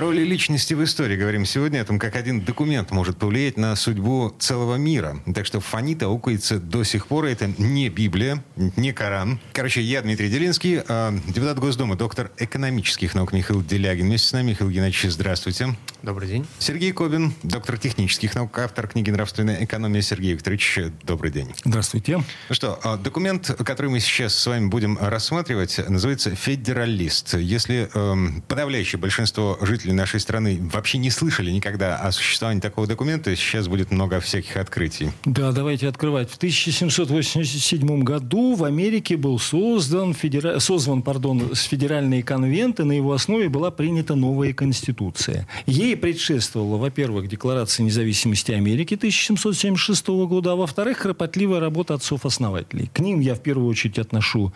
Роли личности в истории говорим сегодня, о том, как один документ может повлиять на судьбу целого мира. Так что фонит аукается до сих пор. Это не Библия, не Коран. Короче, я Дмитрий Делинский, а, депутат Госдумы, доктор экономических наук Михаил Делягин. Вместе с нами Михаил Геннадьевич, здравствуйте. Добрый день. Сергей Кобин, доктор технических наук, автор книги «Нравственная экономия». Сергей Викторович, добрый день. Здравствуйте. Ну что, а, документ, который мы сейчас с вами будем рассматривать, называется «Федералист». Если эм, подавляющее большинство жителей нашей страны вообще не слышали никогда о существовании такого документа, сейчас будет много всяких открытий. Да, давайте открывать. В 1787 году в Америке был создан, федера... созван пардон, федеральный конвент, и на его основе была принята новая конституция. Ей предшествовала, во-первых, Декларация независимости Америки 1776 года, а во-вторых, кропотливая работа отцов-основателей. К ним я в первую очередь отношу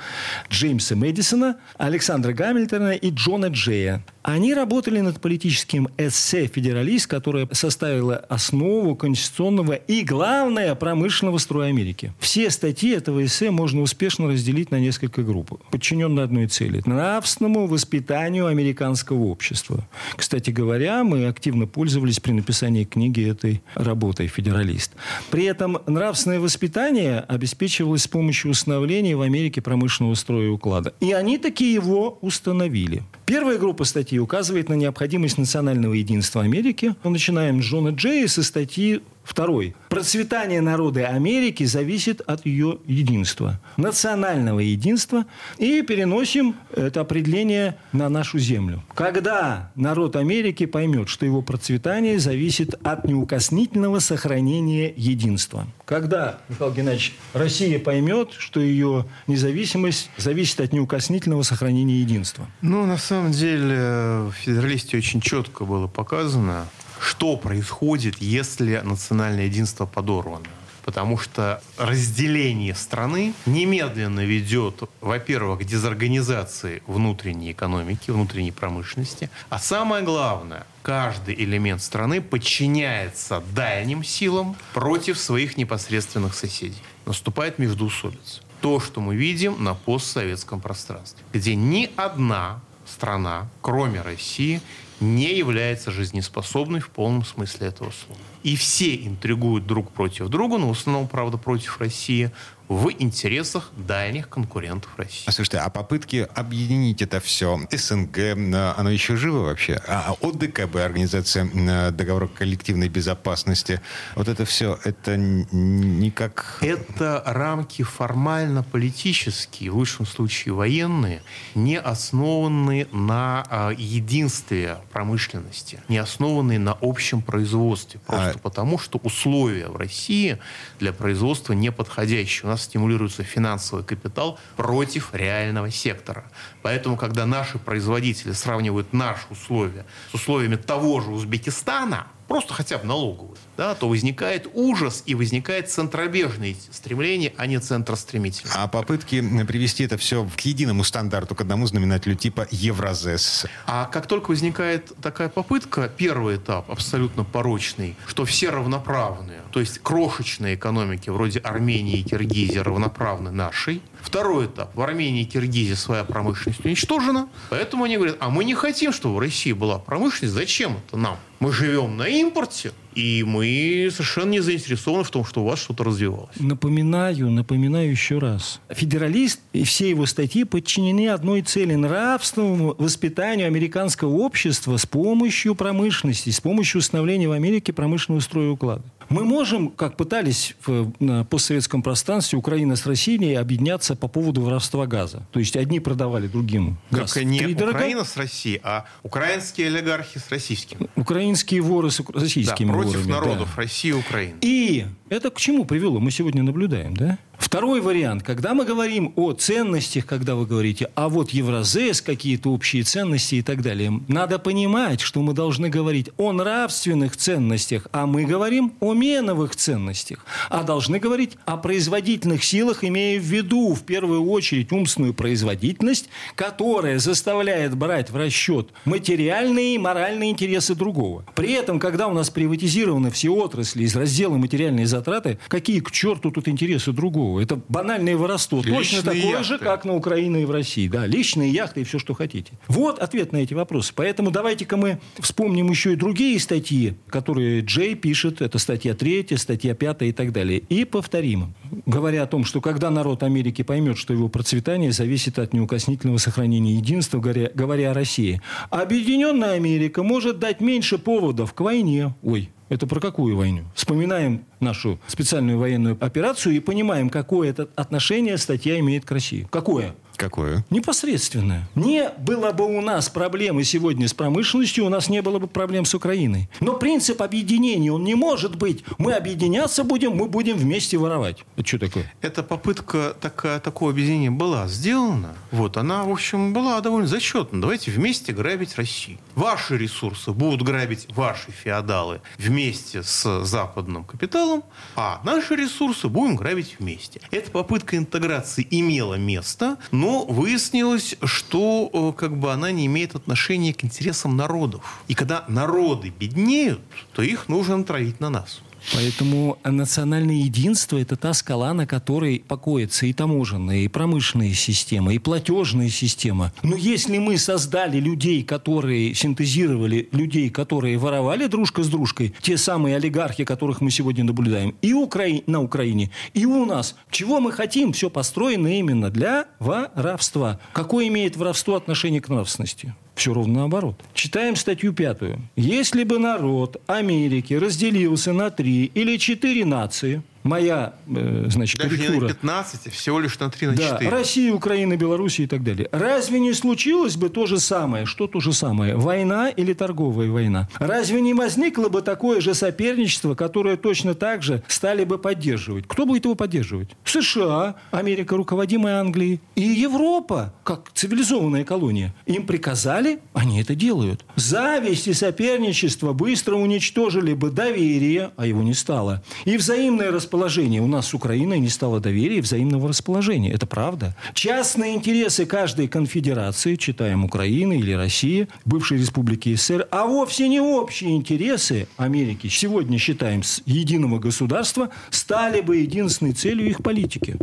Джеймса Мэдисона, Александра Гамильтона и Джона Джея. Они работали над политическим эссе «Федералист», которое составило основу конституционного и, главное, промышленного строя Америки. Все статьи этого эссе можно успешно разделить на несколько групп, подчиненные одной цели – нравственному воспитанию американского общества. Кстати говоря, мы активно пользовались при написании книги этой работой «Федералист». При этом нравственное воспитание обеспечивалось с помощью установления в Америке промышленного строя и уклада. И они таки его установили. Первая группа статей указывает на необходимость национального единства Америки. Мы начинаем с Джона Джея со статьи Второй. Процветание народа Америки зависит от ее единства, национального единства. И переносим это определение на нашу землю. Когда народ Америки поймет, что его процветание зависит от неукоснительного сохранения единства. Когда, Михаил Геннадьевич, Россия поймет, что ее независимость зависит от неукоснительного сохранения единства? Ну, на самом деле, в федералисте очень четко было показано, что происходит, если национальное единство подорвано. Потому что разделение страны немедленно ведет, во-первых, к дезорганизации внутренней экономики, внутренней промышленности. А самое главное, каждый элемент страны подчиняется дальним силам против своих непосредственных соседей. Наступает междоусобица. То, что мы видим на постсоветском пространстве, где ни одна страна, кроме России, не является жизнеспособной в полном смысле этого слова. И все интригуют друг против друга, но в основном, правда, против России, в интересах дальних конкурентов России. А слушайте, а попытки объединить это все, СНГ, э, оно еще живо вообще? А ОДКБ, Организация э, договора коллективной безопасности, вот это все, это никак... Это рамки формально политические, в лучшем случае военные, не основанные на а, единстве промышленности, не основанные на общем производстве. Просто а... потому, что условия в России для производства неподходящие. У нас стимулируется финансовый капитал против реального сектора. Поэтому, когда наши производители сравнивают наши условия с условиями того же Узбекистана, просто хотя бы налоговую, да, то возникает ужас и возникает центробежное стремление, а не центростремительное. А попытки привести это все к единому стандарту, к одному знаменателю типа Евразес. А как только возникает такая попытка, первый этап абсолютно порочный, что все равноправные, то есть крошечные экономики вроде Армении и Киргизии равноправны нашей. Второй этап. В Армении и Киргизии своя промышленность уничтожена, поэтому они говорят, а мы не хотим, чтобы в России была промышленность, зачем это нам? Мы живем на импорте, и мы совершенно не заинтересованы в том, что у вас что-то развивалось. Напоминаю, напоминаю еще раз. Федералист и все его статьи подчинены одной цели – нравственному воспитанию американского общества с помощью промышленности, с помощью установления в Америке промышленного строя уклада. Мы можем, как пытались в, на постсоветском пространстве Украина с Россией объединяться по поводу воровства газа. То есть одни продавали другим газ. Только не Украина дорога. с Россией, а украинские олигархи с российским. Украинские воры с российскими да, против ворами. народов да. России и Украины. И это к чему привело? Мы сегодня наблюдаем, да? Второй вариант. Когда мы говорим о ценностях, когда вы говорите, а вот Евразес, какие-то общие ценности и так далее, надо понимать, что мы должны говорить о нравственных ценностях, а мы говорим о меновых ценностях. А должны говорить о производительных силах, имея в виду в первую очередь умственную производительность, которая заставляет брать в расчет материальные и моральные интересы другого. При этом, когда у нас приватизированы все отрасли из раздела материальные затраты, какие к черту тут интересы другого? Это банальное воровство. Личные Точно такое яхты. же, как на Украине и в России. Да, личные яхты и все, что хотите. Вот ответ на эти вопросы. Поэтому давайте-ка мы вспомним еще и другие статьи, которые Джей пишет. Это статья 3, статья 5 и так далее. И повторим. Говоря о том, что когда народ Америки поймет, что его процветание зависит от неукоснительного сохранения единства, говоря, говоря о России. Объединенная Америка может дать меньше поводов к войне. Ой, это про какую войну? Вспоминаем нашу специальную военную операцию и понимаем, какое это отношение статья имеет к России. Какое? Какое? Непосредственное. Не было бы у нас проблемы сегодня с промышленностью, у нас не было бы проблем с Украиной. Но принцип объединения, он не может быть. Мы объединяться будем, мы будем вместе воровать. Это что такое? Эта попытка такая, такого объединения была сделана. Вот, она, в общем, была довольно зачетна. Давайте вместе грабить Россию. Ваши ресурсы будут грабить ваши феодалы вместе с западным капиталом, а наши ресурсы будем грабить вместе. Эта попытка интеграции имела место, но выяснилось, что э, как бы она не имеет отношения к интересам народов. И когда народы беднеют, то их нужно травить на нас. Поэтому национальное единство – это та скала, на которой покоится и таможенная, и промышленная система, и платежная система. Но если мы создали людей, которые синтезировали людей, которые воровали дружка с дружкой, те самые олигархи, которых мы сегодня наблюдаем, и Укра... на Украине, и у нас, чего мы хотим, все построено именно для воровства. Какое имеет воровство отношение к нравственности? Все ровно наоборот. Читаем статью пятую. Если бы народ Америки разделился на три или четыре нации, моя, э, значит, Даже корректура. не на 15, а всего лишь на 3, на да, 4. Россия, Украина, Белоруссия и так далее. Разве не случилось бы то же самое? Что то же самое? Война или торговая война? Разве не возникло бы такое же соперничество, которое точно так же стали бы поддерживать? Кто будет его поддерживать? США, Америка, руководимая Англией и Европа, как цивилизованная колония. Им приказали, они это делают. Зависть и соперничество быстро уничтожили бы доверие, а его не стало, и взаимное распространение расположения. У нас с Украиной не стало доверия и взаимного расположения. Это правда. Частные интересы каждой конфедерации, читаем Украины или России, бывшей республики СССР, а вовсе не общие интересы Америки, сегодня считаем с единого государства, стали бы единственной целью их политики.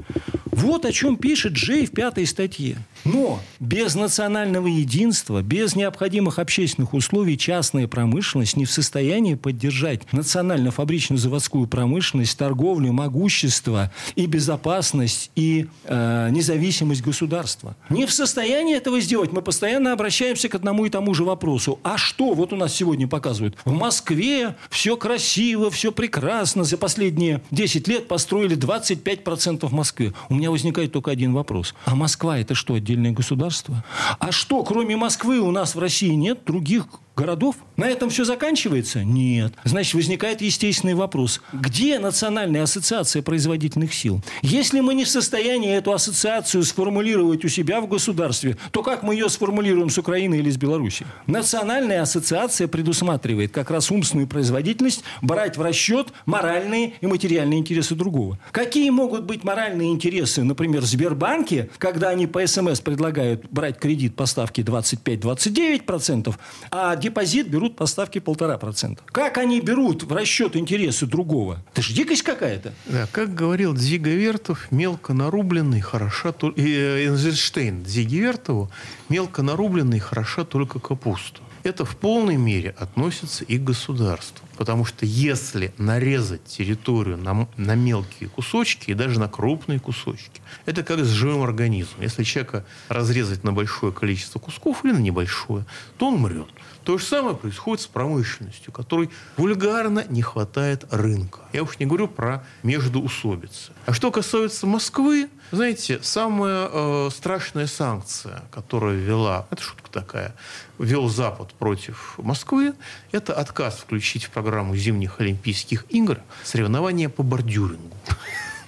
Вот о чем пишет Джей в пятой статье. Но без национального единства, без необходимых общественных условий частная промышленность не в состоянии поддержать национально-фабрично-заводскую промышленность, торговлю, могущество и безопасность и э, независимость государства. Не в состоянии этого сделать. Мы постоянно обращаемся к одному и тому же вопросу. А что вот у нас сегодня показывают? В Москве все красиво, все прекрасно. За последние 10 лет построили 25% в Москве. У меня возникает только один вопрос. А Москва это что, отдельное государство? А что, кроме Москвы у нас в России нет других городов? На этом все заканчивается? Нет. Значит, возникает естественный вопрос. Где Национальная ассоциация производительных сил? Если мы не в состоянии эту ассоциацию сформулировать у себя в государстве, то как мы ее сформулируем с Украины или с Беларуси? Национальная ассоциация предусматривает как раз умственную производительность брать в расчет моральные и материальные интересы другого. Какие могут быть моральные интересы, например, в Сбербанке, когда они по СМС предлагают брать кредит по ставке 25-29%, а депозит берут по ставке полтора процента. Как они берут в расчет интересы другого? Это же дикость какая-то. Да, как говорил Дзига Вертов, мелко нарубленный хороша... И э, Эйнштейн Дзиге Вертову, мелко нарубленный хороша только капуста. Это в полной мере относится и к государству. Потому что если нарезать территорию на, на мелкие кусочки и даже на крупные кусочки, это как с живым организмом. Если человека разрезать на большое количество кусков или на небольшое, то он мрет. То же самое происходит с промышленностью, которой вульгарно не хватает рынка. Я уж не говорю про междуусобицы. А что касается Москвы, знаете, самая э, страшная санкция, которую ввела, это шутка такая, ввел Запад против Москвы, это отказ включить в программу зимних Олимпийских игр соревнования по бордюрингу.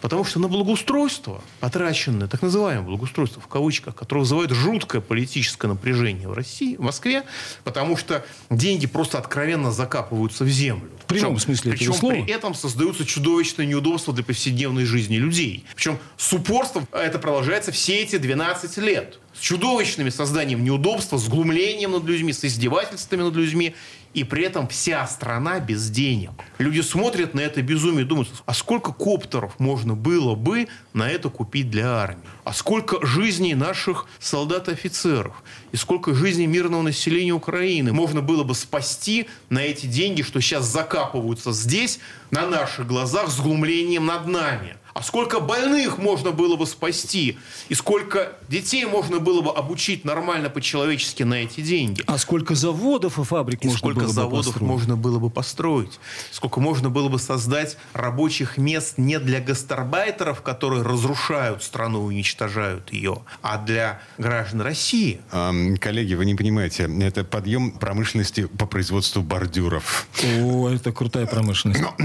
Потому что на благоустройство, потраченное, так называемое благоустройство в кавычках, которое вызывает жуткое политическое напряжение в России, в Москве, потому что деньги просто откровенно закапываются в землю. В прямом причем, смысле причем этого слова. при этом создаются чудовищные неудобства для повседневной жизни людей. Причем с упорством это продолжается все эти 12 лет. С чудовищными созданием неудобства, с глумлением над людьми, с издевательствами над людьми. И при этом вся страна без денег. Люди смотрят на это безумие и думают, а сколько коптеров можно было бы на это купить для армии? А сколько жизней наших солдат и офицеров? И сколько жизней мирного населения Украины можно было бы спасти на эти деньги, что сейчас закапываются здесь, на наших глазах, с глумлением над нами? А сколько больных можно было бы спасти? И сколько детей можно было бы обучить нормально по-человечески на эти деньги? А сколько заводов и фабрик И можно сколько было бы заводов построить? можно было бы построить? Сколько можно было бы создать рабочих мест не для гастарбайтеров, которые разрушают страну и уничтожают ее, а для граждан России? Ам, коллеги, вы не понимаете, это подъем промышленности по производству бордюров. О, это крутая промышленность.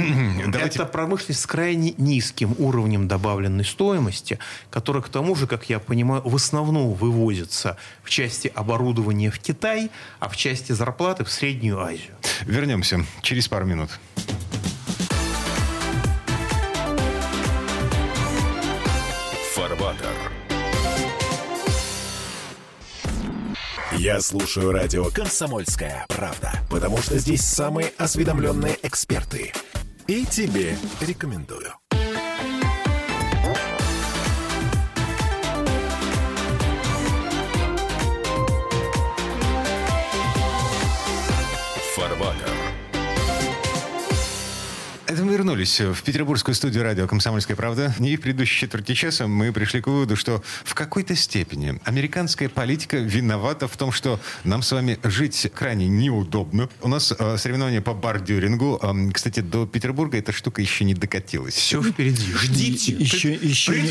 Давайте Это промышленность с крайне низким уровнем добавленной стоимости, которая, к тому же, как я понимаю, в основном вывозится в части оборудования в Китай, а в части зарплаты в Среднюю Азию. вернемся через пару минут. Фарватер. Я слушаю радио «Комсомольская правда», потому что здесь самые осведомленные эксперты. И тебе рекомендую. Это мы вернулись в петербургскую студию радио «Комсомольская правда». И в предыдущей четверти часа мы пришли к выводу, что в какой-то степени американская политика виновата в том, что нам с вами жить крайне неудобно. У нас э, соревнования по бордюрингу. Эм, кстати, до Петербурга эта штука еще не докатилась. Все впереди. Ждите. Еще, еще, не,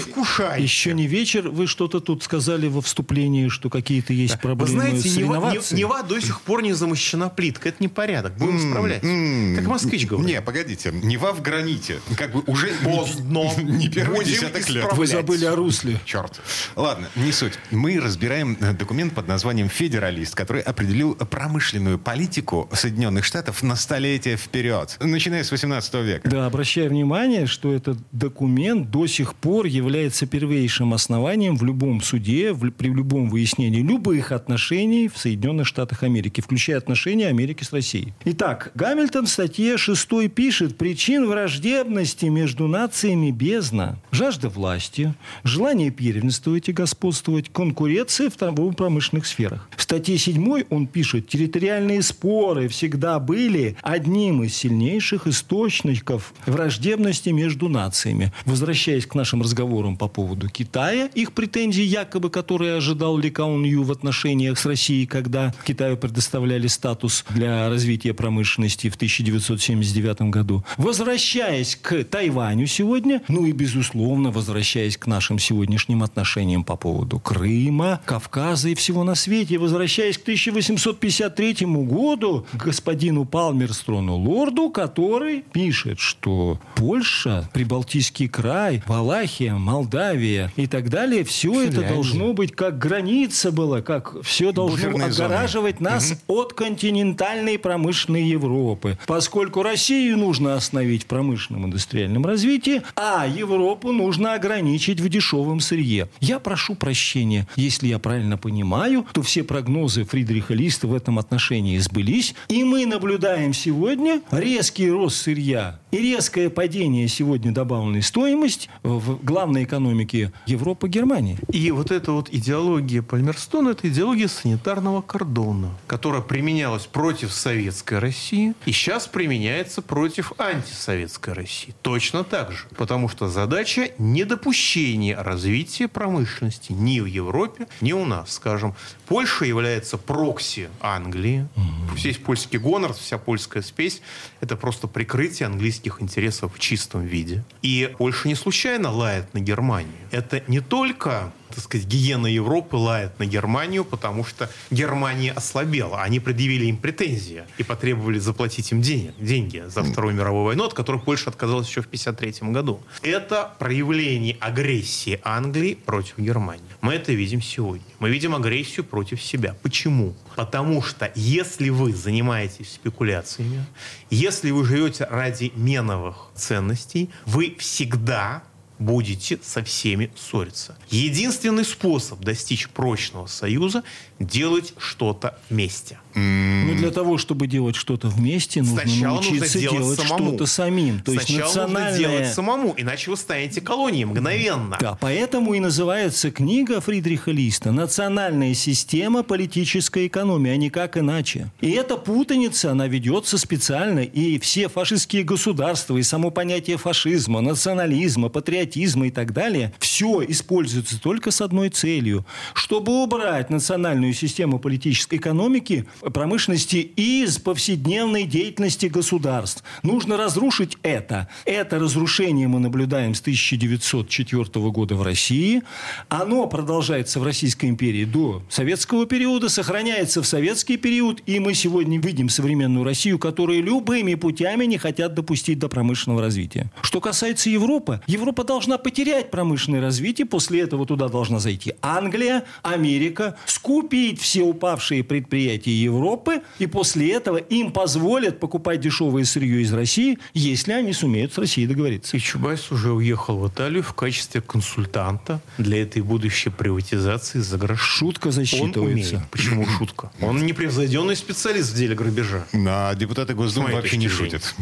еще не вечер. Вы что-то тут сказали во вступлении, что какие-то есть Вы проблемы знаете, с Нева. Не- Нева до сих пор не замощена плиткой. Это непорядок. Будем исправлять. М, Как москвич говорит. Не, погодите. Нева в граните. Как бы уже Поздно. не первый Будем десяток лет. Вы забыли о русле. Черт. Ладно, не суть. Мы разбираем э, документ под названием «Федералист», который определил промышленную политику Соединенных Штатов на столетие вперед, начиная с 18 века. Да, обращаю внимание, что этот документ до сих пор является первейшим основанием в любом суде, в- при любом выяснении любых отношений в Соединенных Штатах Америки, включая отношения Америки с Россией. Итак, Гамильтон в статье 6 пишет, причин враждебности между нациями бездна. Жажда власти, желание первенствовать и господствовать, конкуренция в торгово-промышленных сферах. В статье 7 он пишет, территориальные споры всегда были одним из сильнейших источников враждебности между нациями. Возвращаясь к нашим разговорам по поводу Китая, их претензий якобы, которые ожидал Ли Каун Ю в отношениях с Россией, когда Китаю предоставляли статус для развития промышленности в 1979 году. Возвращаясь к Тайваню сегодня, ну и, безусловно, возвращаясь к нашим сегодняшним отношениям по поводу Крыма, Кавказа и всего на свете, возвращаясь к 1853 году, к господину Палмерстрону Лорду, который пишет, что Польша, Прибалтийский край, Валахия, Молдавия и так далее, все это Финляндия. должно быть как граница была, как все должно Буферные зоны. отгораживать нас от континентальной промышленной Европы. Поскольку Россию нужно остановить в промышленном индустриальном развитии, а Европу нужно ограничить в дешевом сырье. Я прошу прощения, если я правильно понимаю, то все прогнозы Фридриха Листа в этом отношении сбылись, и мы наблюдаем сегодня резкий рост сырья и резкое падение сегодня добавленной стоимости в главной экономике Европы Германии. И вот эта вот идеология Пальмерстона, это идеология санитарного кордона, которая применялась против советской России и сейчас применяется против антисоветской России. Точно так же. Потому что задача недопущения развития промышленности ни в Европе, ни у нас. Скажем, Польша является прокси Англии. Весь польский гонор, вся польская спесь – это просто прикрытие английских интересов в чистом виде. И Польша не случайно лает на Германию. Это не только так сказать, гиена Европы лает на Германию, потому что Германия ослабела. Они предъявили им претензии и потребовали заплатить им денег, деньги за Вторую мировую войну, от которой Польша отказалась еще в 1953 году. Это проявление агрессии Англии против Германии. Мы это видим сегодня. Мы видим агрессию против себя. Почему? Потому что если вы занимаетесь спекуляциями, если вы живете ради меновых ценностей, вы всегда будете со всеми ссориться. Единственный способ достичь прочного союза – делать что-то вместе. Но для того, чтобы делать что-то вместе, нужно Сначала научиться нужно делать, делать самому. что-то самим. То есть Сначала национальное... нужно делать самому, иначе вы станете колонией мгновенно. Да, поэтому и называется книга Фридриха Листа «Национальная система политической экономии», а никак иначе. И эта путаница, она ведется специально, и все фашистские государства, и само понятие фашизма, национализма, патриотизма и так далее, все используется только с одной целью, чтобы убрать национальную систему политической экономики, промышленности из повседневной деятельности государств. Нужно разрушить это. Это разрушение мы наблюдаем с 1904 года в России. Оно продолжается в Российской империи до советского периода, сохраняется в советский период, и мы сегодня видим современную Россию, которая любыми путями не хотят допустить до промышленного развития. Что касается Европы, Европа должна потерять промышленное развитие, после этого туда должна зайти Англия, Америка, скупить все упавшие предприятия Европы, и после этого им позволят покупать дешевое сырье из России, если они сумеют с Россией договориться. И Чубайс уже уехал в Италию в качестве консультанта для этой будущей приватизации за грош. Шутка Он умеет. засчитывается. Почему шутка? Он непревзойденный специалист в деле грабежа. А депутаты Госдумы вообще не шутят.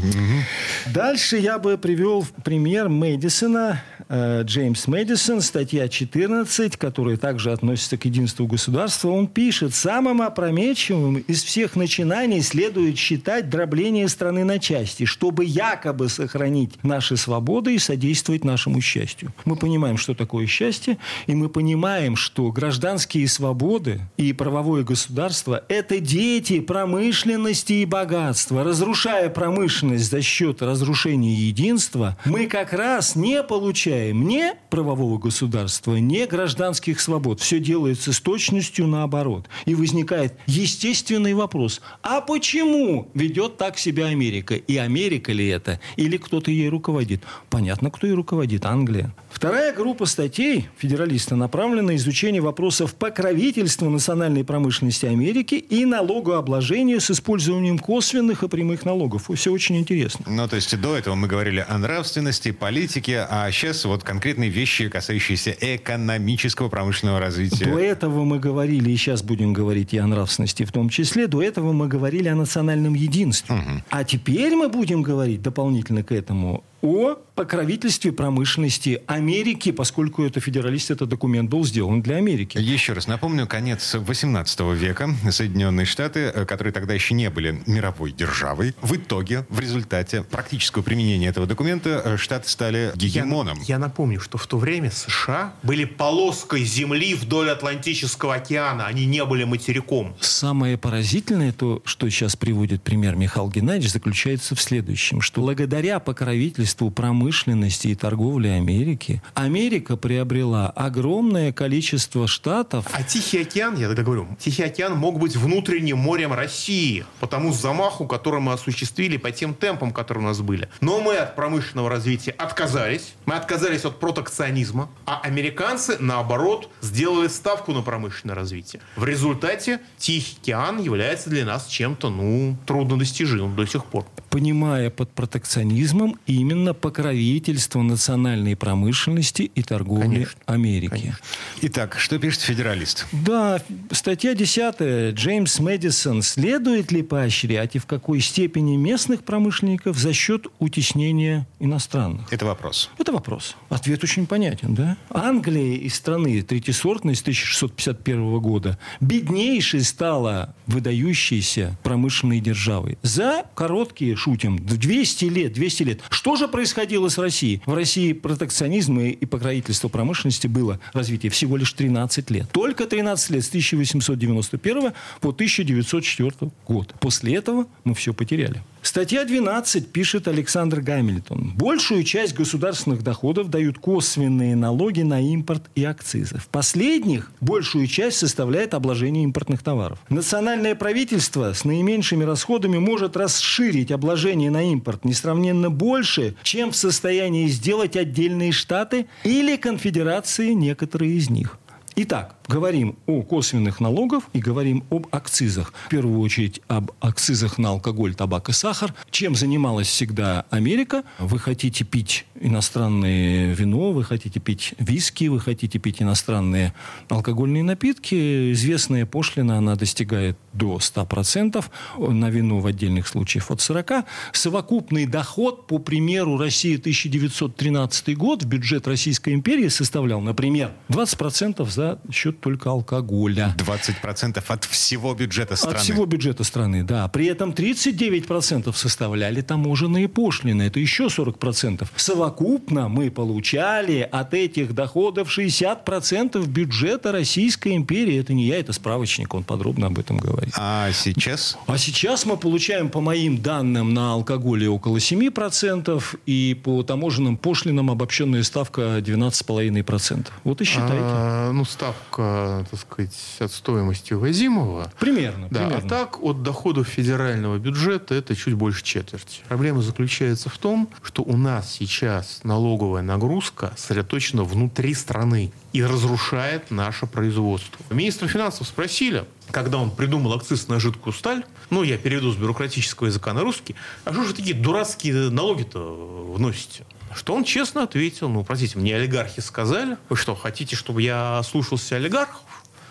Дальше я бы привел в пример Мэдисона, Джеймс Мэдисон, статья 14, которая также относится к единству государства. Он пишет, самым опрометчивым из всех начинаний следует считать дробление страны на части, чтобы якобы сохранить наши свободы и содействовать нашему счастью. Мы понимаем, что такое счастье, и мы понимаем, что гражданские свободы и правовое государство – это дети промышленности и богатства. Разрушая промышленность за счет разрушения единства, мы как раз не получаем ни правового государства, ни гражданских свобод. Все делается с точностью наоборот. И возникает естественный вопрос. А почему ведет так себя Америка? И Америка ли это? Или кто-то ей руководит? Понятно, кто ей руководит. Англия. Вторая группа статей федералиста направлена на изучение вопросов покровительства национальной промышленности Америки и налогообложения с использованием косвенных и прямых налогов. Все очень интересно. Ну, то есть до этого мы говорили о нравственности, политике, а сейчас вот конкретные вещи, касающиеся экономического промышленного развития. До этого мы говорили, и сейчас будем говорить и о нравственности в том числе, до этого мы говорили о национальном единстве. А теперь мы будем говорить дополнительно к этому о покровительстве промышленности Америки, поскольку это федералист, этот документ был сделан для Америки. Еще раз напомню, конец 18 века. Соединенные Штаты, э, которые тогда еще не были мировой державой, в итоге, в результате практического применения этого документа, э, Штаты стали гегемоном. Я, я напомню, что в то время США были полоской земли вдоль Атлантического океана. Они не были материком. Самое поразительное, то, что сейчас приводит пример Михаил Геннадьевич, заключается в следующем, что благодаря покровительству промышленности и торговли Америки, Америка приобрела огромное количество штатов, А Тихий океан, я тогда говорю, Тихий океан мог быть внутренним морем России по тому замаху, который мы осуществили, по тем темпам, которые у нас были. Но мы от промышленного развития отказались. Мы отказались от протекционизма. А американцы, наоборот, сделали ставку на промышленное развитие. В результате Тихий океан является для нас чем-то, ну, труднодостижимым до сих пор. Понимая под протекционизмом именно покровительство национальной промышленности и торговли Конечно. Америки. Конечно. Итак, что пишет федералист? Да, статья 10. Джеймс Мэдисон. Следует ли поощрять и в какой степени местных промышленников за счет утеснения иностранных? Это вопрос. Это вопрос. Ответ очень понятен, да? Англия из страны третьесортной с 1651 года беднейшей стала выдающейся промышленной державой за короткие шутим. 200 лет, 200 лет. Что же происходило с Россией? В России протекционизм и покровительство промышленности было развитие всего лишь 13 лет. Только 13 лет, с 1891 по 1904 год. После этого мы все потеряли. Статья 12 пишет Александр Гамильтон. Большую часть государственных доходов дают косвенные налоги на импорт и акцизы. В последних большую часть составляет обложение импортных товаров. Национальное правительство с наименьшими расходами может расширить обложение на импорт несравненно больше, чем в состоянии сделать отдельные штаты или конфедерации некоторые из них. Итак, говорим о косвенных налогах и говорим об акцизах. В первую очередь об акцизах на алкоголь, табак и сахар. Чем занималась всегда Америка? Вы хотите пить иностранное вино, вы хотите пить виски, вы хотите пить иностранные алкогольные напитки. Известная пошлина, она достигает до 100%, на вино в отдельных случаях от 40%. Совокупный доход, по примеру, России 1913 год в бюджет Российской империи составлял, например, 20% за счет только алкоголя. 20% от всего бюджета страны. От всего бюджета страны, да. При этом 39% составляли таможенные пошлины. Это еще 40%. Совокупно мы получали от этих доходов 60% бюджета Российской империи. Это не я, это справочник, он подробно об этом говорит. А сейчас? А сейчас мы получаем, по моим данным, на алкоголе около 7%, и по таможенным пошлинам обобщенная ставка 12,5%. Вот и считайте. А, ну, ставка, так сказать, от стоимости увозимого. Примерно, да, примерно. А так от доходов федерального бюджета это чуть больше четверти. Проблема заключается в том, что у нас сейчас налоговая нагрузка сосредоточена внутри страны и разрушает наше производство. Министра финансов спросили, когда он придумал акциз на жидкую сталь, ну, я переведу с бюрократического языка на русский, а что же такие дурацкие налоги-то вносите? Что он честно ответил, ну, простите, мне олигархи сказали, вы что, хотите, чтобы я слушался олигархов?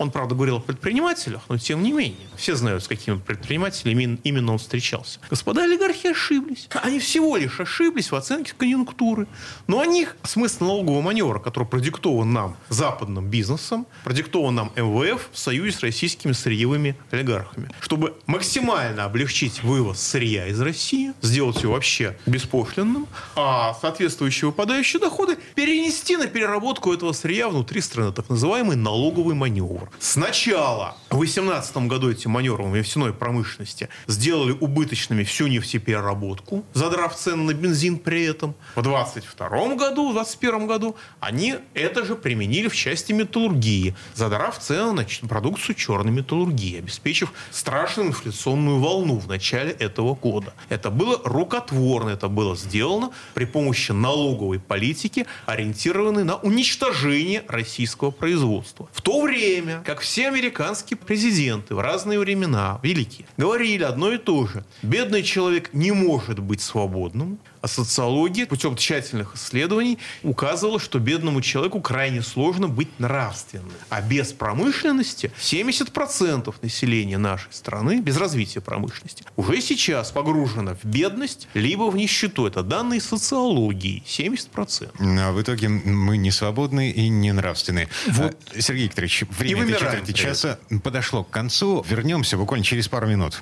Он, правда, говорил о предпринимателях, но тем не менее. Все знают, с какими предпринимателями именно он встречался. Господа олигархи ошиблись. Они всего лишь ошиблись в оценке конъюнктуры. Но у них смысл налогового маневра, который продиктован нам западным бизнесом, продиктован нам МВФ в союзе с российскими сырьевыми олигархами. Чтобы максимально облегчить вывоз сырья из России, сделать его вообще беспошлинным, а соответствующие выпадающие доходы перенести на переработку этого сырья внутри страны, так называемый налоговый маневр. Сначала в 2018 году этим маневром нефтяной промышленности сделали убыточными всю нефтепереработку, задрав цены на бензин при этом. В 2022 году, в 2021 году они это же применили в части металлургии, задрав цены на продукцию черной металлургии, обеспечив страшную инфляционную волну в начале этого года. Это было рукотворно, это было сделано при помощи налоговой политики, ориентированной на уничтожение российского производства. В то время, как все американские президенты в разные времена, великие, говорили одно и то же. Бедный человек не может быть свободным, а социология путем тщательных исследований указывала, что бедному человеку крайне сложно быть нравственным. А без промышленности 70% населения нашей страны, без развития промышленности, уже сейчас погружено в бедность, либо в нищету. Это данные социологии. 70%. А в итоге мы не свободны и не нравственные. Вот. Сергей Викторович, время четверти часа подошло к концу. Вернемся буквально через пару минут.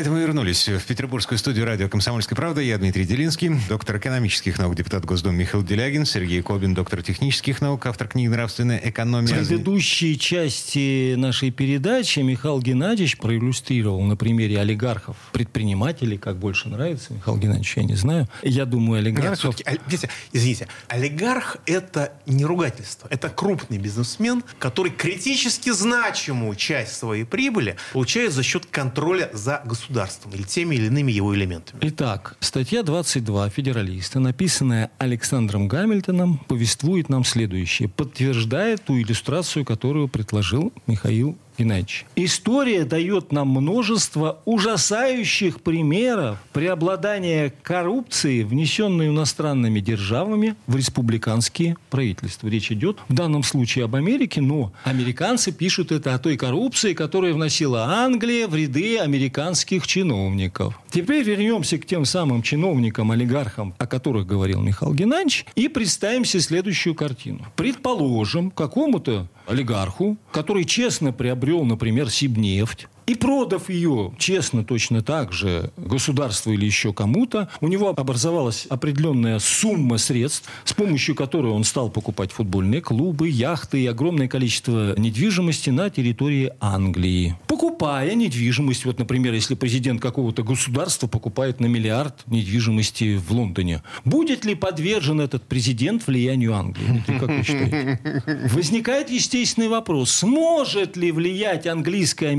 Это мы вернулись в петербургскую студию радио «Комсомольская правда». Я Дмитрий Делинский, доктор экономических наук, депутат Госдумы Михаил Делягин, Сергей Кобин, доктор технических наук, автор книги «Нравственная экономия». В предыдущей части нашей передачи Михаил Геннадьевич проиллюстрировал на примере олигархов, предпринимателей, как больше нравится, Михаил Геннадьевич, я не знаю. Я думаю, олигархов... Нет, извините, олигарх – это не ругательство. Это крупный бизнесмен, который критически значимую часть своей прибыли получает за счет контроля за государством государством или теми или иными его элементами. Итак, статья 22 «Федералиста», написанная Александром Гамильтоном, повествует нам следующее. Подтверждает ту иллюстрацию, которую предложил Михаил Геннадьевич, история дает нам множество ужасающих примеров преобладания коррупции, внесенной иностранными державами в республиканские правительства. Речь идет в данном случае об Америке, но американцы пишут это о той коррупции, которую вносила Англия в ряды американских чиновников. Теперь вернемся к тем самым чиновникам, олигархам, о которых говорил Михаил Геннадьевич, и представим себе следующую картину. Предположим, какому-то олигарху, который честно приобрел, например, Сибнефть, и продав ее честно точно так же государству или еще кому-то, у него образовалась определенная сумма средств, с помощью которой он стал покупать футбольные клубы, яхты и огромное количество недвижимости на территории Англии. Покупая недвижимость, вот, например, если президент какого-то государства покупает на миллиард недвижимости в Лондоне, будет ли подвержен этот президент влиянию Англии? Как вы считаете? Возникает естественный вопрос, сможет ли влиять английское,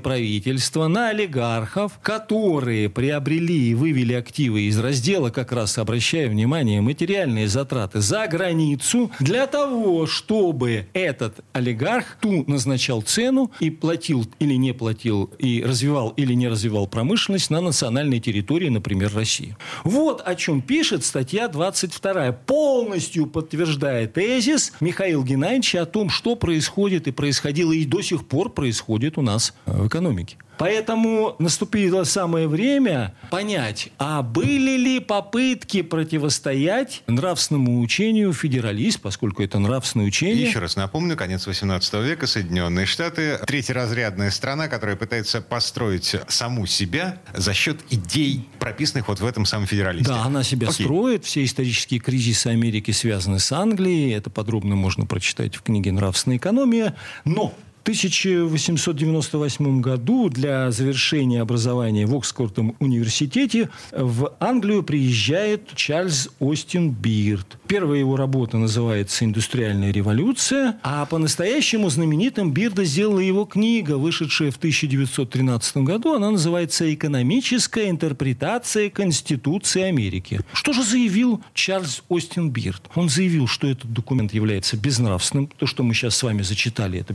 правительство на олигархов, которые приобрели и вывели активы из раздела, как раз обращая внимание, материальные затраты за границу, для того, чтобы этот олигарх ту назначал цену и платил или не платил, и развивал или не развивал промышленность на национальной территории, например, России. Вот о чем пишет статья 22. Полностью подтверждает тезис Михаила Геннадьевича о том, что происходит и происходило и до сих пор происходит у нас в экономике. Поэтому наступило самое время понять, а были ли попытки противостоять нравственному учению федералист, поскольку это нравственное учение. Еще раз напомню, конец 18 века, Соединенные Штаты, третьеразрядная страна, которая пытается построить саму себя за счет идей, прописанных вот в этом самом федералисте. Да, она себя Окей. строит. Все исторические кризисы Америки связаны с Англией. Это подробно можно прочитать в книге «Нравственная экономия». Но 1898 году для завершения образования в Оксфордском университете в Англию приезжает Чарльз Остин Бирд. Первая его работа называется «Индустриальная революция», а по-настоящему знаменитым Бирда сделала его книга, вышедшая в 1913 году. Она называется «Экономическая интерпретация Конституции Америки». Что же заявил Чарльз Остин Бирд? Он заявил, что этот документ является безнравственным. То, что мы сейчас с вами зачитали, это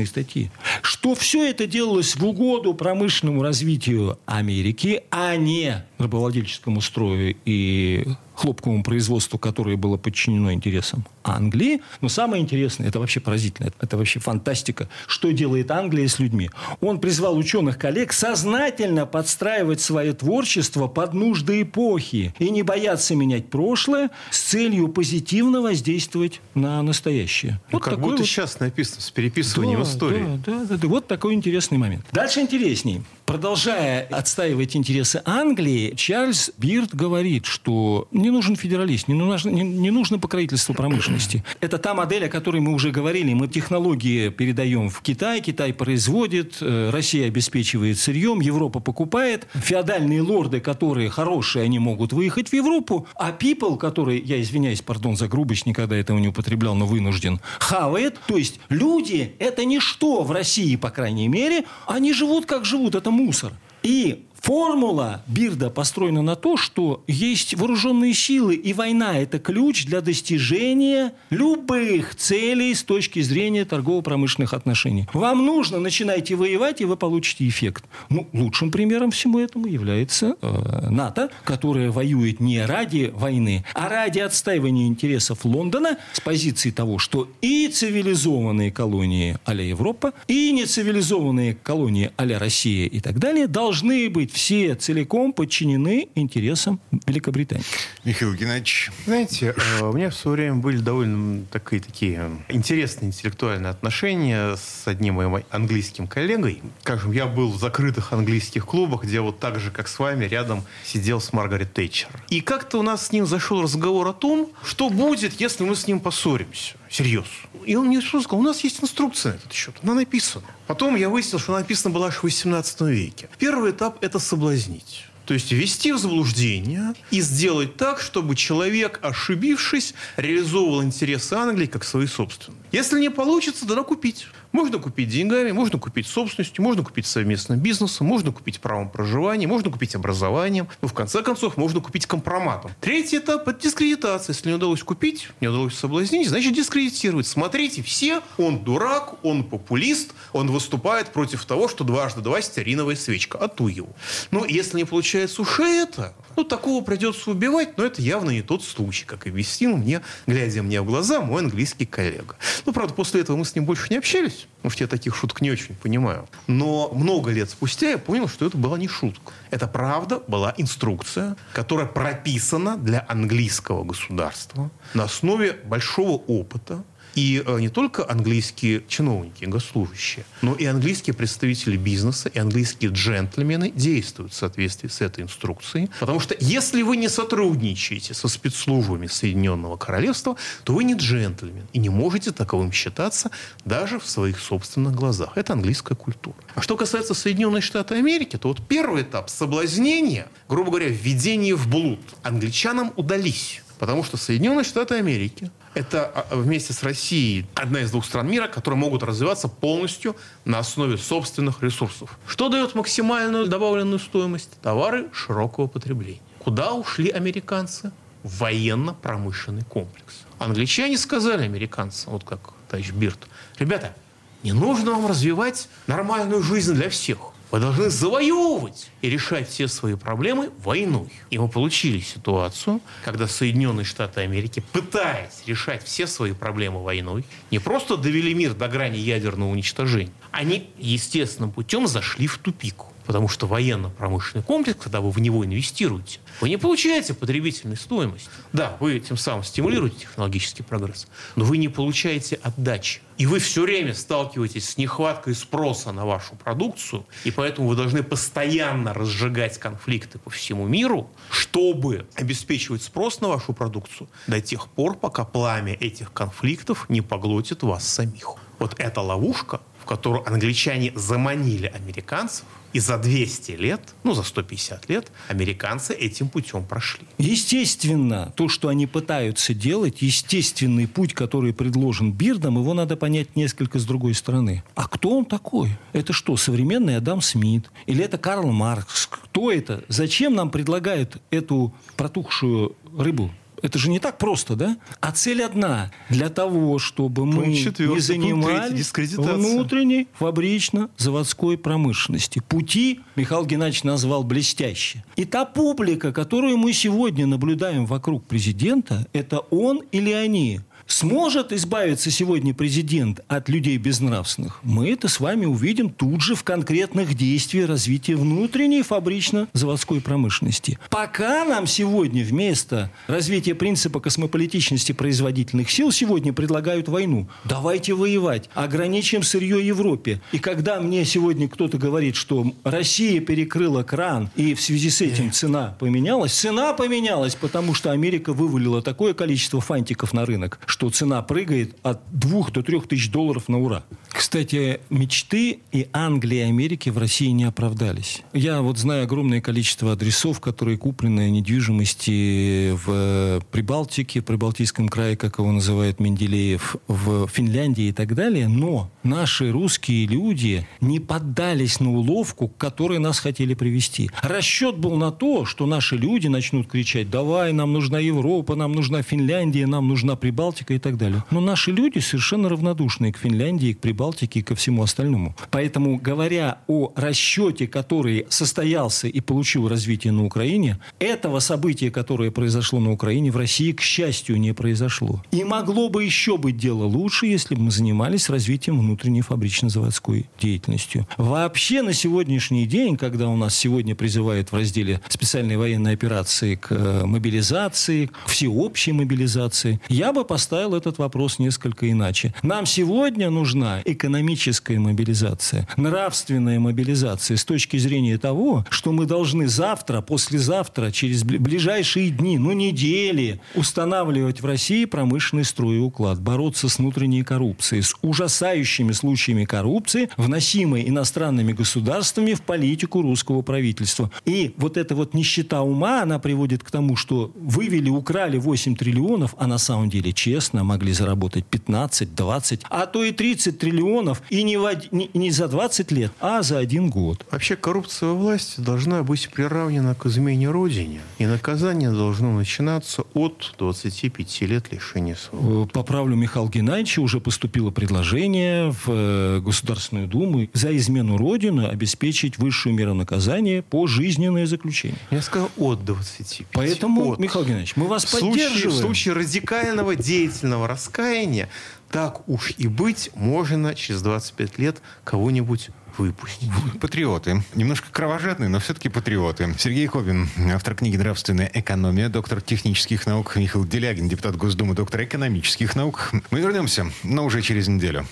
безнравственные статьи. Что все это делалось в угоду промышленному развитию Америки, а не рабовладельческому строю и хлопковому производству, которое было подчинено интересам Англии. Но самое интересное, это вообще поразительно, это вообще фантастика, что делает Англия с людьми. Он призвал ученых-коллег сознательно подстраивать свое творчество под нужды эпохи и не бояться менять прошлое с целью позитивно воздействовать на настоящее. Ну, вот как будто вот... сейчас написано с переписыванием да, истории. Да, да, да, да. Вот такой интересный момент. Дальше интересней. Продолжая отстаивать интересы Англии, Чарльз Бирд говорит, что не нужен федералист, не нужно, не, не нужно покровительство промышленности. Это та модель, о которой мы уже говорили. Мы технологии передаем в Китай, Китай производит, э, Россия обеспечивает сырьем, Европа покупает. Феодальные лорды, которые хорошие, они могут выехать в Европу, а people, который, я извиняюсь, пардон за грубость, никогда этого не употреблял, но вынужден, хавает. То есть люди – это ничто в России, по крайней мере. Они живут, как живут. Это мусор. И Формула Бирда построена на то, что есть вооруженные силы, и война – это ключ для достижения любых целей с точки зрения торгово-промышленных отношений. Вам нужно, начинайте воевать, и вы получите эффект. Ну, лучшим примером всему этому является э, НАТО, которая воюет не ради войны, а ради отстаивания интересов Лондона с позиции того, что и цивилизованные колонии а Европа, и нецивилизованные колонии а Россия и так далее должны быть быть все целиком подчинены интересам Великобритании. Михаил Геннадьевич. Знаете, э, у меня в свое время были довольно такие, такие интересные интеллектуальные отношения с одним моим английским коллегой. Скажем, я был в закрытых английских клубах, где вот так же, как с вами, рядом сидел с Маргарет Тэтчер. И как-то у нас с ним зашел разговор о том, что будет, если мы с ним поссоримся. Серьезно. И он мне сказал? У нас есть инструкция на этот счет. Она написана. Потом я выяснил, что она написана была аж в 18 веке. Первый этап – это соблазнить. То есть ввести в заблуждение и сделать так, чтобы человек, ошибившись, реализовывал интересы Англии как свои собственные. Если не получится, тогда купить. Можно купить деньгами, можно купить собственностью, можно купить совместным бизнесом, можно купить правом проживания, можно купить образованием. Ну, в конце концов, можно купить компроматом. Третий этап – это дискредитация. Если не удалось купить, не удалось соблазнить, значит дискредитировать. Смотрите, все, он дурак, он популист, он выступает против того, что дважды два стериновая свечка. А ту его. Ну, если не получается уж это, ну, такого придется убивать, но это явно не тот случай, как объяснил мне, глядя мне в глаза, мой английский коллега. Ну, правда, после этого мы с ним больше не общались, потому что я таких шуток не очень понимаю. Но много лет спустя я понял, что это была не шутка. Это правда была инструкция, которая прописана для английского государства на основе большого опыта, и э, не только английские чиновники, госслужащие, но и английские представители бизнеса, и английские джентльмены действуют в соответствии с этой инструкцией. Потому что если вы не сотрудничаете со спецслужбами Соединенного Королевства, то вы не джентльмен и не можете таковым считаться даже в своих собственных глазах. Это английская культура. А что касается Соединенных Штатов Америки, то вот первый этап соблазнения, грубо говоря, введение в блуд, англичанам удались. Потому что Соединенные Штаты Америки – это а, вместе с Россией одна из двух стран мира, которые могут развиваться полностью на основе собственных ресурсов. Что дает максимальную добавленную стоимость? Товары широкого потребления. Куда ушли американцы? В военно-промышленный комплекс. Англичане сказали американцам, вот как товарищ Бирт, ребята, не нужно вам развивать нормальную жизнь для всех. Вы должны завоевывать и решать все свои проблемы войной. И мы получили ситуацию, когда Соединенные Штаты Америки, пытаясь решать все свои проблемы войной, не просто довели мир до грани ядерного уничтожения, они естественным путем зашли в тупик. Потому что военно-промышленный комплекс, когда вы в него инвестируете, вы не получаете потребительной стоимости. Да, вы тем самым стимулируете технологический прогресс, но вы не получаете отдачи. И вы все время сталкиваетесь с нехваткой спроса на вашу продукцию, и поэтому вы должны постоянно разжигать конфликты по всему миру, чтобы обеспечивать спрос на вашу продукцию до тех пор, пока пламя этих конфликтов не поглотит вас самих. Вот эта ловушка, в которую англичане заманили американцев, и за 200 лет, ну, за 150 лет, американцы этим путем прошли. Естественно, то, что они пытаются делать, естественный путь, который предложен Бирдом, его надо понять несколько с другой стороны. А кто он такой? Это что, современный Адам Смит? Или это Карл Маркс? Кто это? Зачем нам предлагают эту протухшую рыбу? Это же не так просто, да? А цель одна. Для того, чтобы мы не занимались внутренней фабрично-заводской промышленности. Пути Михаил Геннадьевич назвал блестяще. И та публика, которую мы сегодня наблюдаем вокруг президента, это он или они. Сможет избавиться сегодня президент от людей безнравственных? Мы это с вами увидим тут же в конкретных действиях развития внутренней фабрично-заводской промышленности. Пока нам сегодня вместо развития принципа космополитичности производительных сил сегодня предлагают войну. Давайте воевать. Ограничим сырье Европе. И когда мне сегодня кто-то говорит, что Россия перекрыла кран, и в связи с этим цена поменялась, цена поменялась, потому что Америка вывалила такое количество фантиков на рынок, что цена прыгает от 2 до 3 тысяч долларов на ура. Кстати, мечты и Англии, и Америки в России не оправдались. Я вот знаю огромное количество адресов, которые куплены недвижимости в Прибалтике, в Прибалтийском крае, как его называет Менделеев, в Финляндии и так далее. Но наши русские люди не поддались на уловку, к которой нас хотели привести. Расчет был на то, что наши люди начнут кричать, давай, нам нужна Европа, нам нужна Финляндия, нам нужна Прибалтика и так далее. Но наши люди совершенно равнодушны к Финляндии, к Прибалтике и ко всему остальному. Поэтому, говоря о расчете, который состоялся и получил развитие на Украине, этого события, которое произошло на Украине, в России, к счастью, не произошло. И могло бы еще быть дело лучше, если бы мы занимались развитием внутренней фабрично-заводской деятельностью. Вообще на сегодняшний день, когда у нас сегодня призывают в разделе специальной военной операции к э, мобилизации, к всеобщей мобилизации, я бы поставил поставил этот вопрос несколько иначе. Нам сегодня нужна экономическая мобилизация, нравственная мобилизация с точки зрения того, что мы должны завтра, послезавтра, через ближайшие дни, ну недели, устанавливать в России промышленный строй и уклад, бороться с внутренней коррупцией, с ужасающими случаями коррупции, вносимой иностранными государствами в политику русского правительства. И вот эта вот нищета ума, она приводит к тому, что вывели, украли 8 триллионов, а на самом деле честно честно могли заработать 15, 20, а то и 30 триллионов и не, в, не, не за 20 лет, а за один год. Вообще коррупция во власти должна быть приравнена к измене Родине. И наказание должно начинаться от 25 лет лишения свободы. Э, поправлю Михаила Геннадьевича, уже поступило предложение в э, Государственную Думу за измену Родины обеспечить высшую меру наказания по жизненное заключение. Я сказал от 25. Поэтому, от. Михаил Геннадьевич, мы вас в случае, поддерживаем. в случае радикального деятельного раскаяния, так уж и быть, можно через 25 лет кого-нибудь выпустить. Патриоты. Немножко кровожадные, но все-таки патриоты. Сергей Кобин, автор книги «Нравственная экономия», доктор технических наук. Михаил Делягин, депутат Госдумы, доктор экономических наук. Мы вернемся, но уже через неделю.